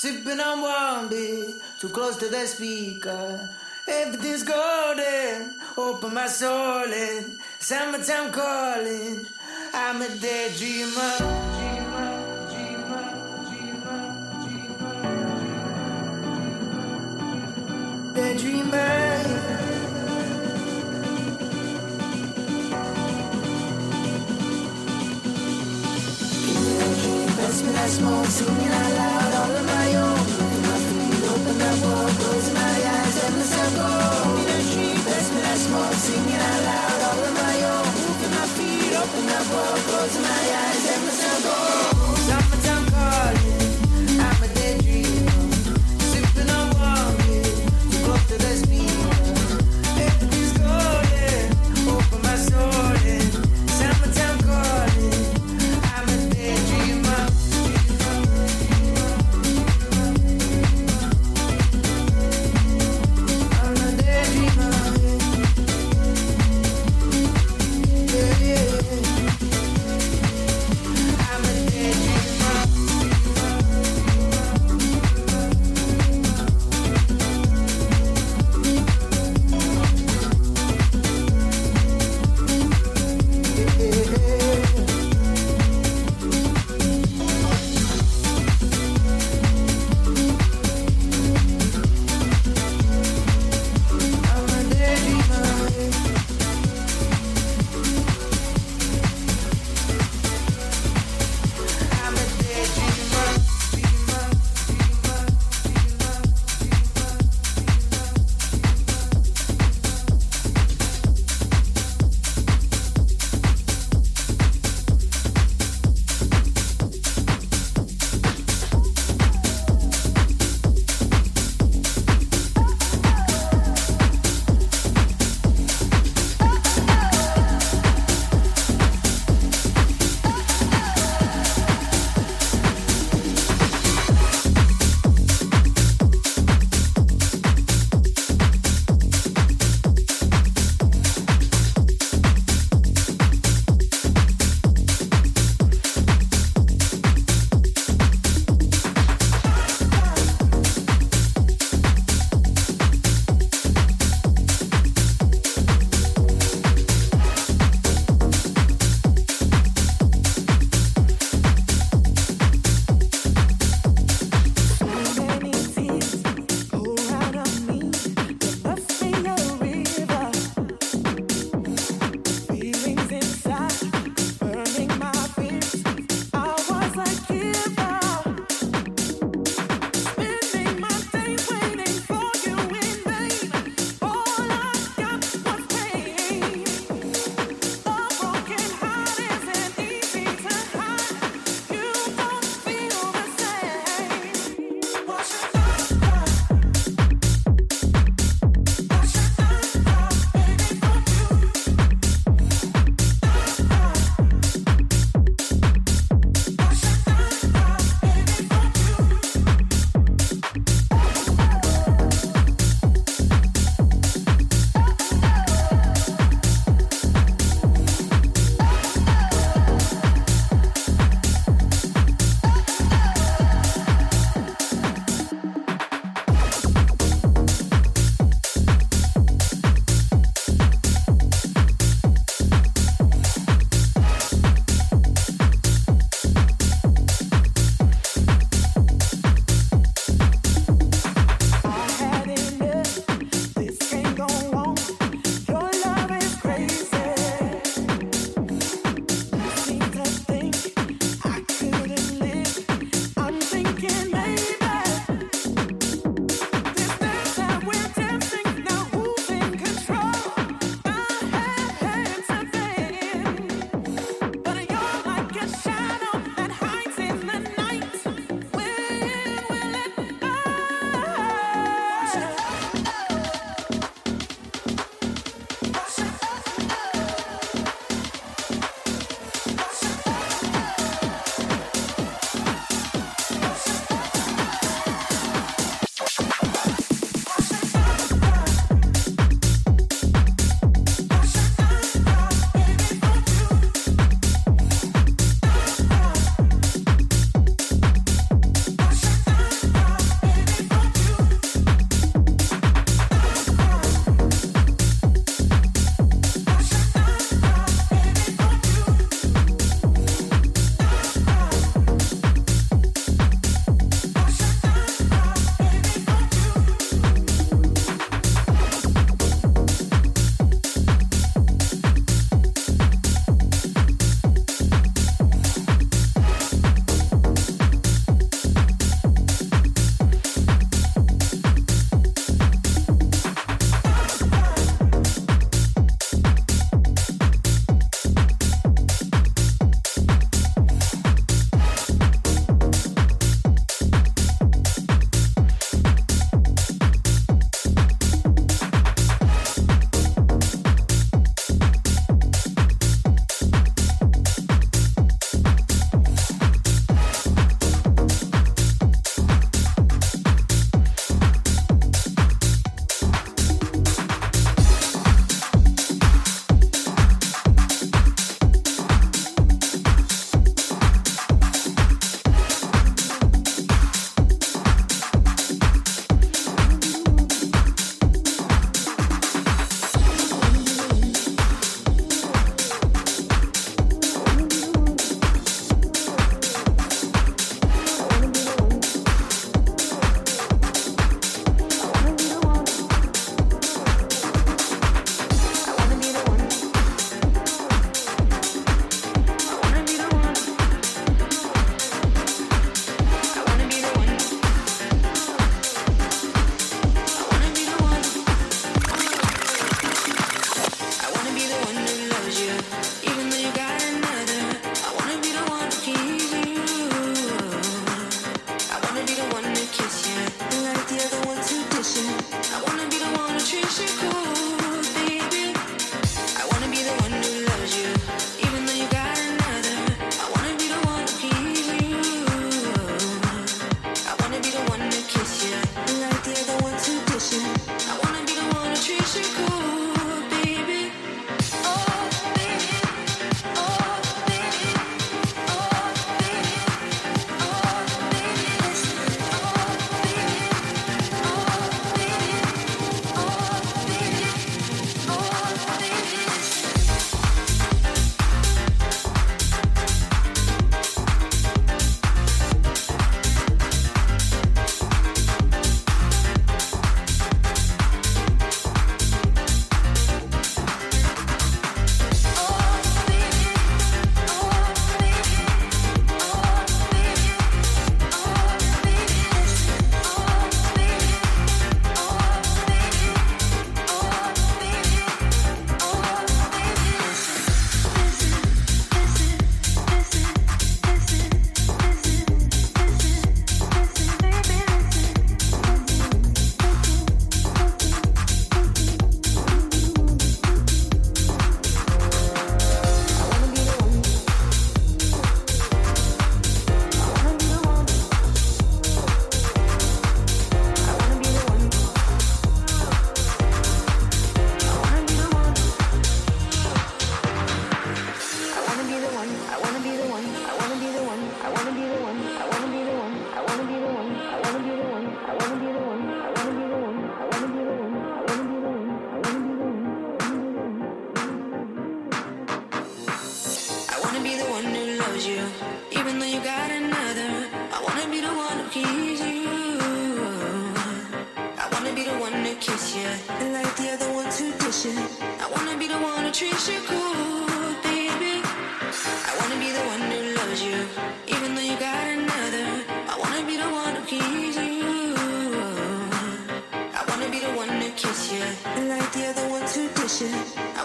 Sipping unwounded, too close to the speaker. Everything's golden, open my soul and summertime calling. I'm a daydreamer.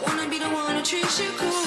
Wanna be the one who treats you cool,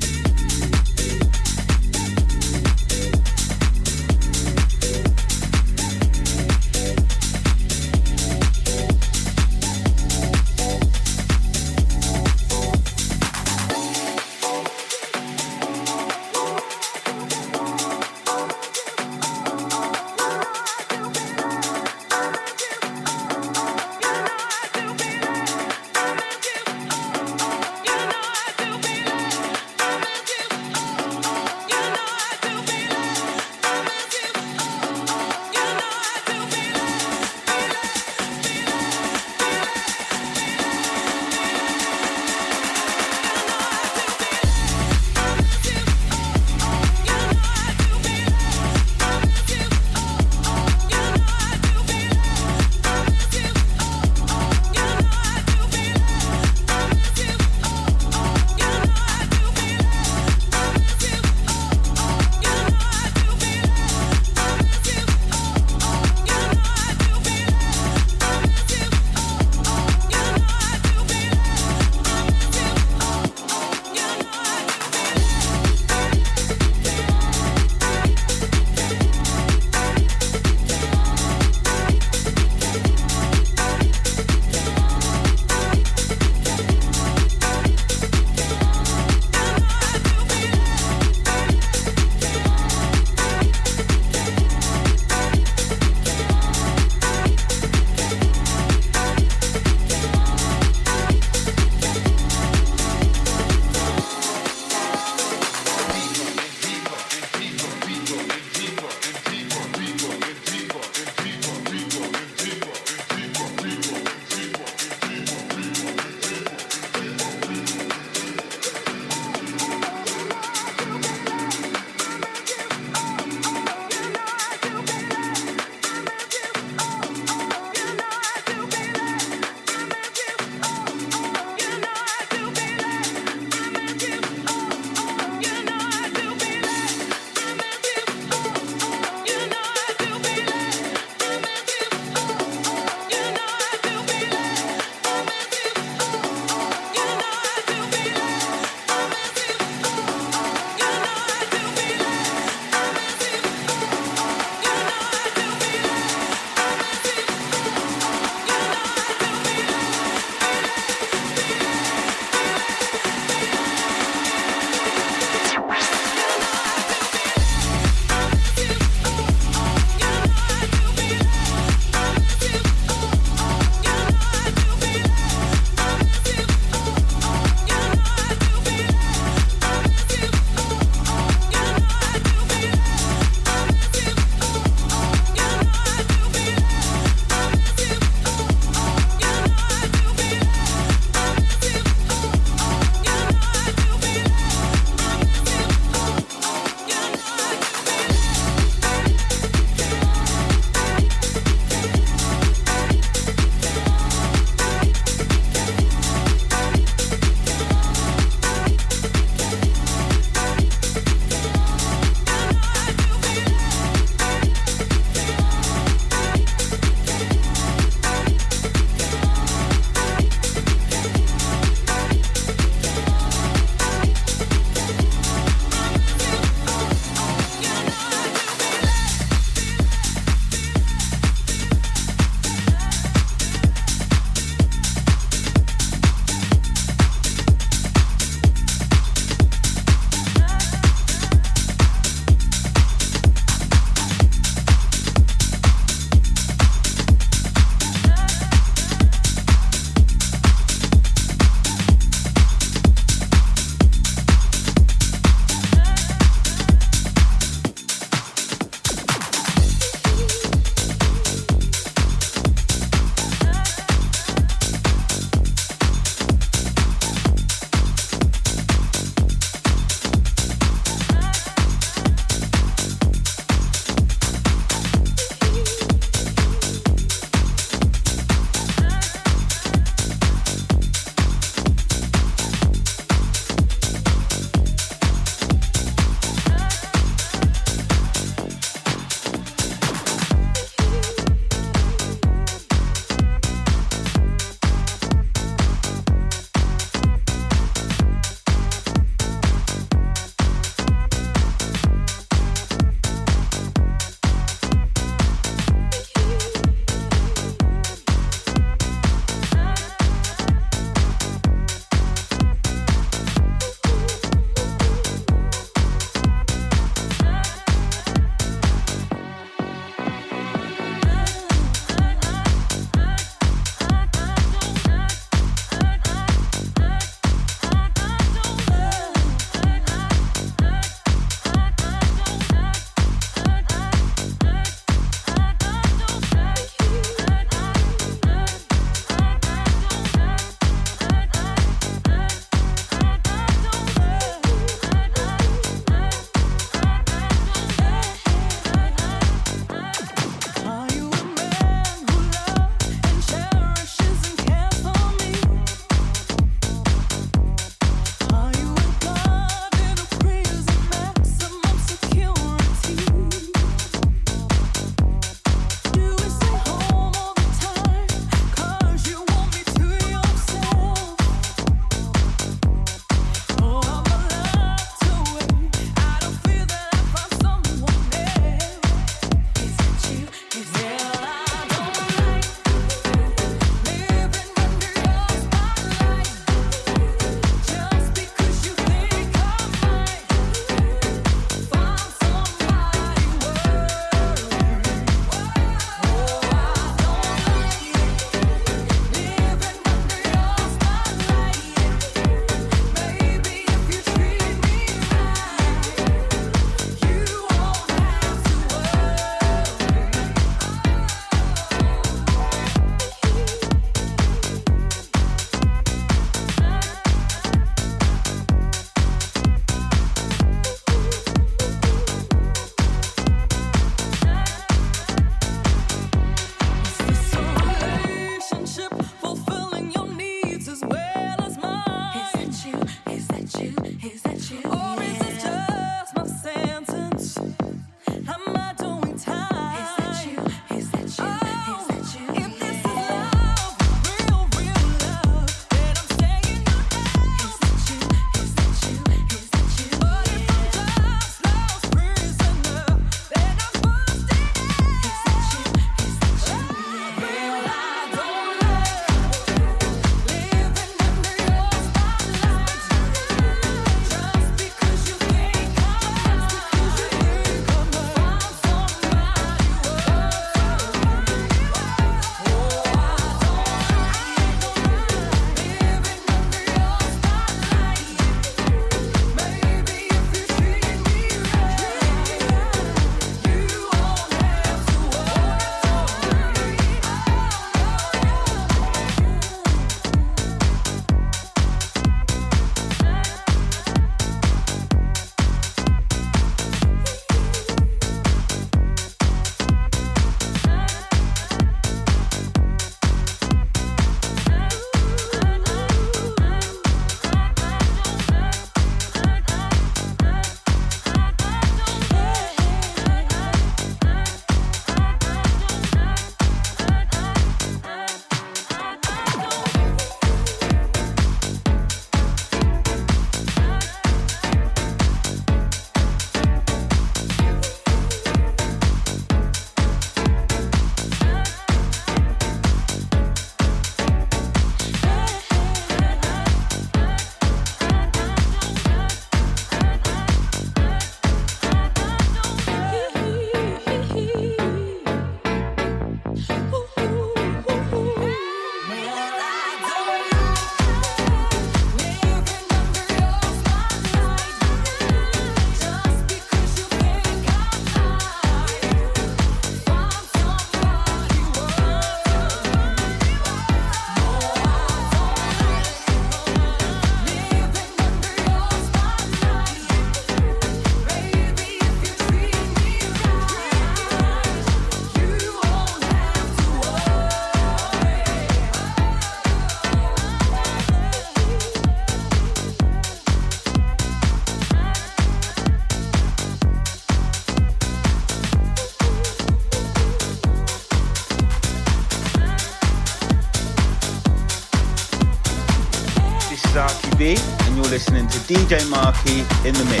DJ Marky in the mix.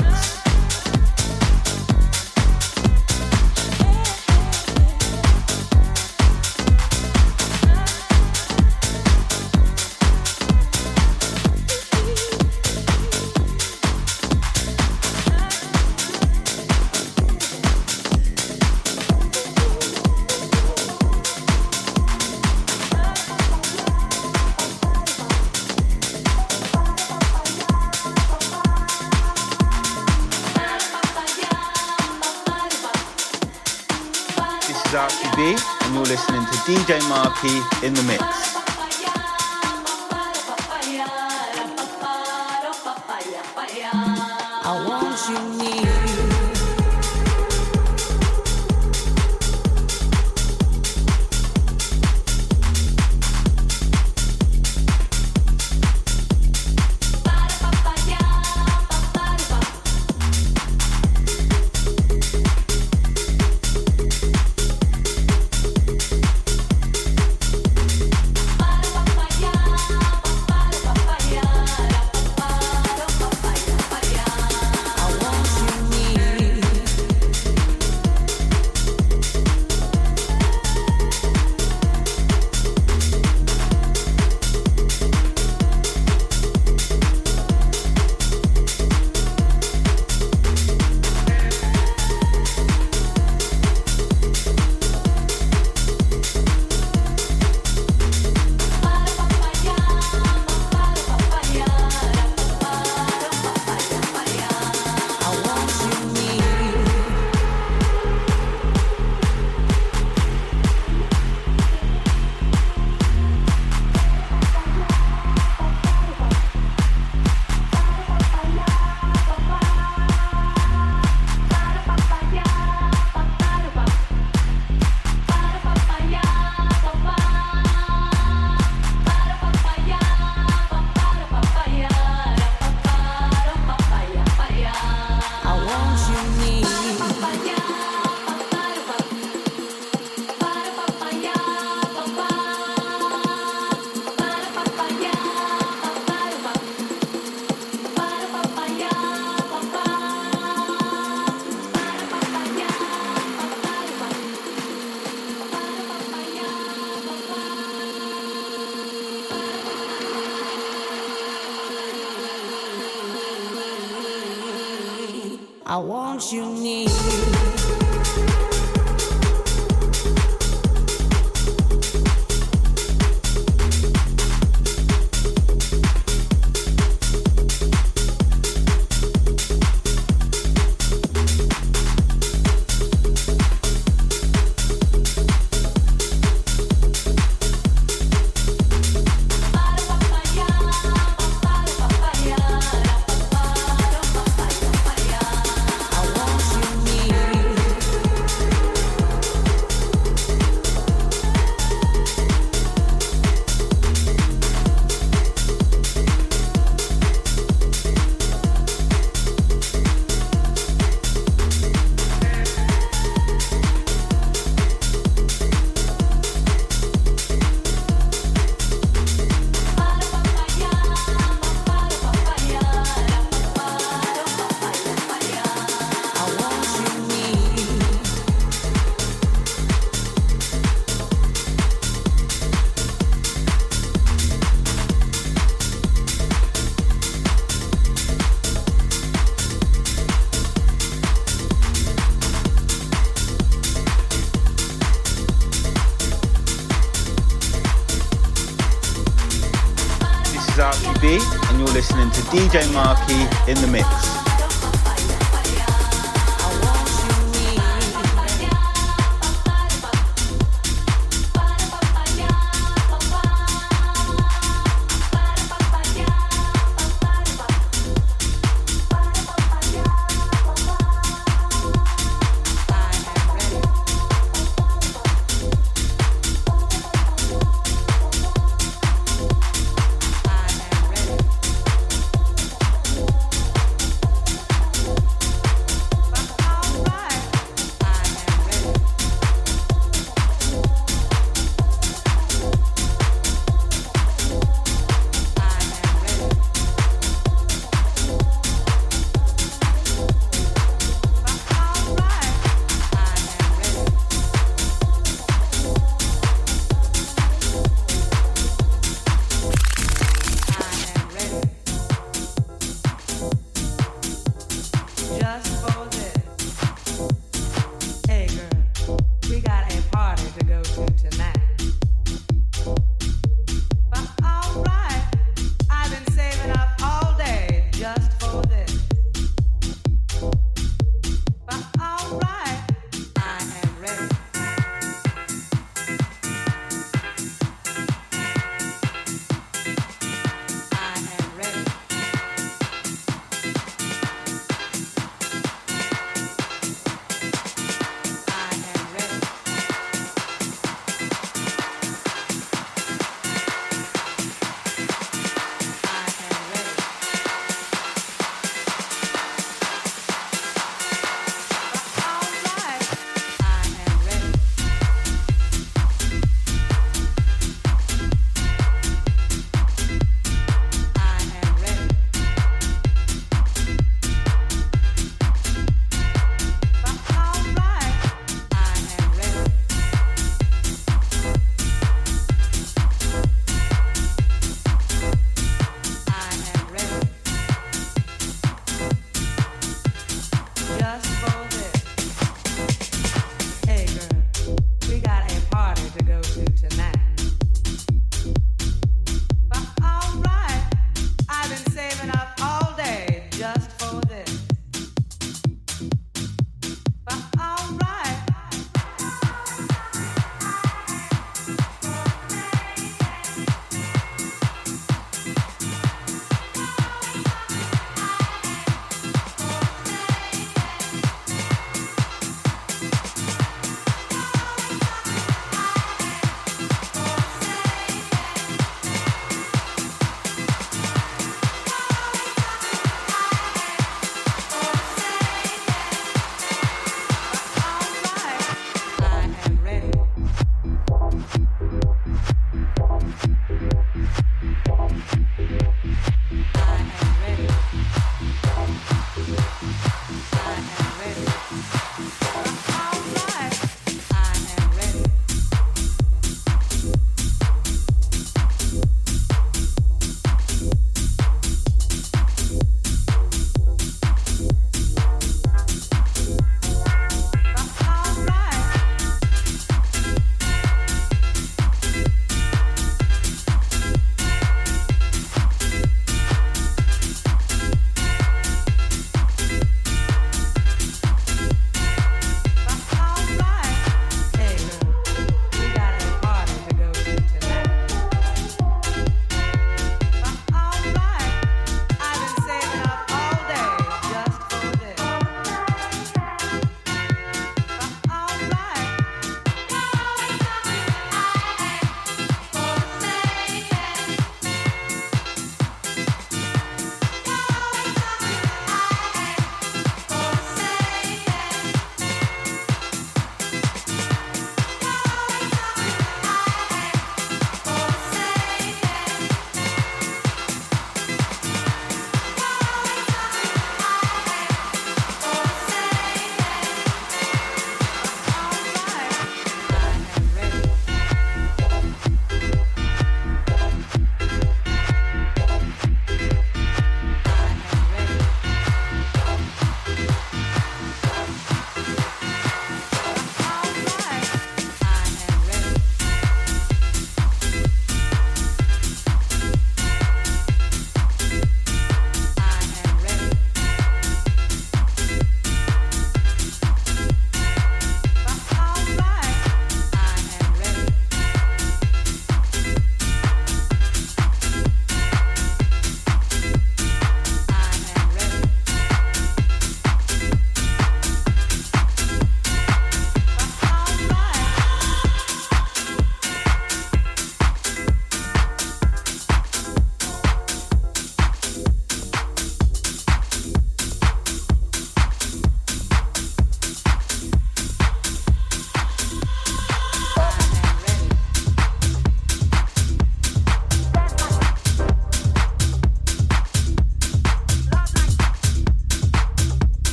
DJ Marky in the mix. DJ Marky in the mix.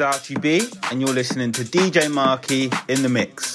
Is Archie B, and you're listening to DJ Marky in the mix.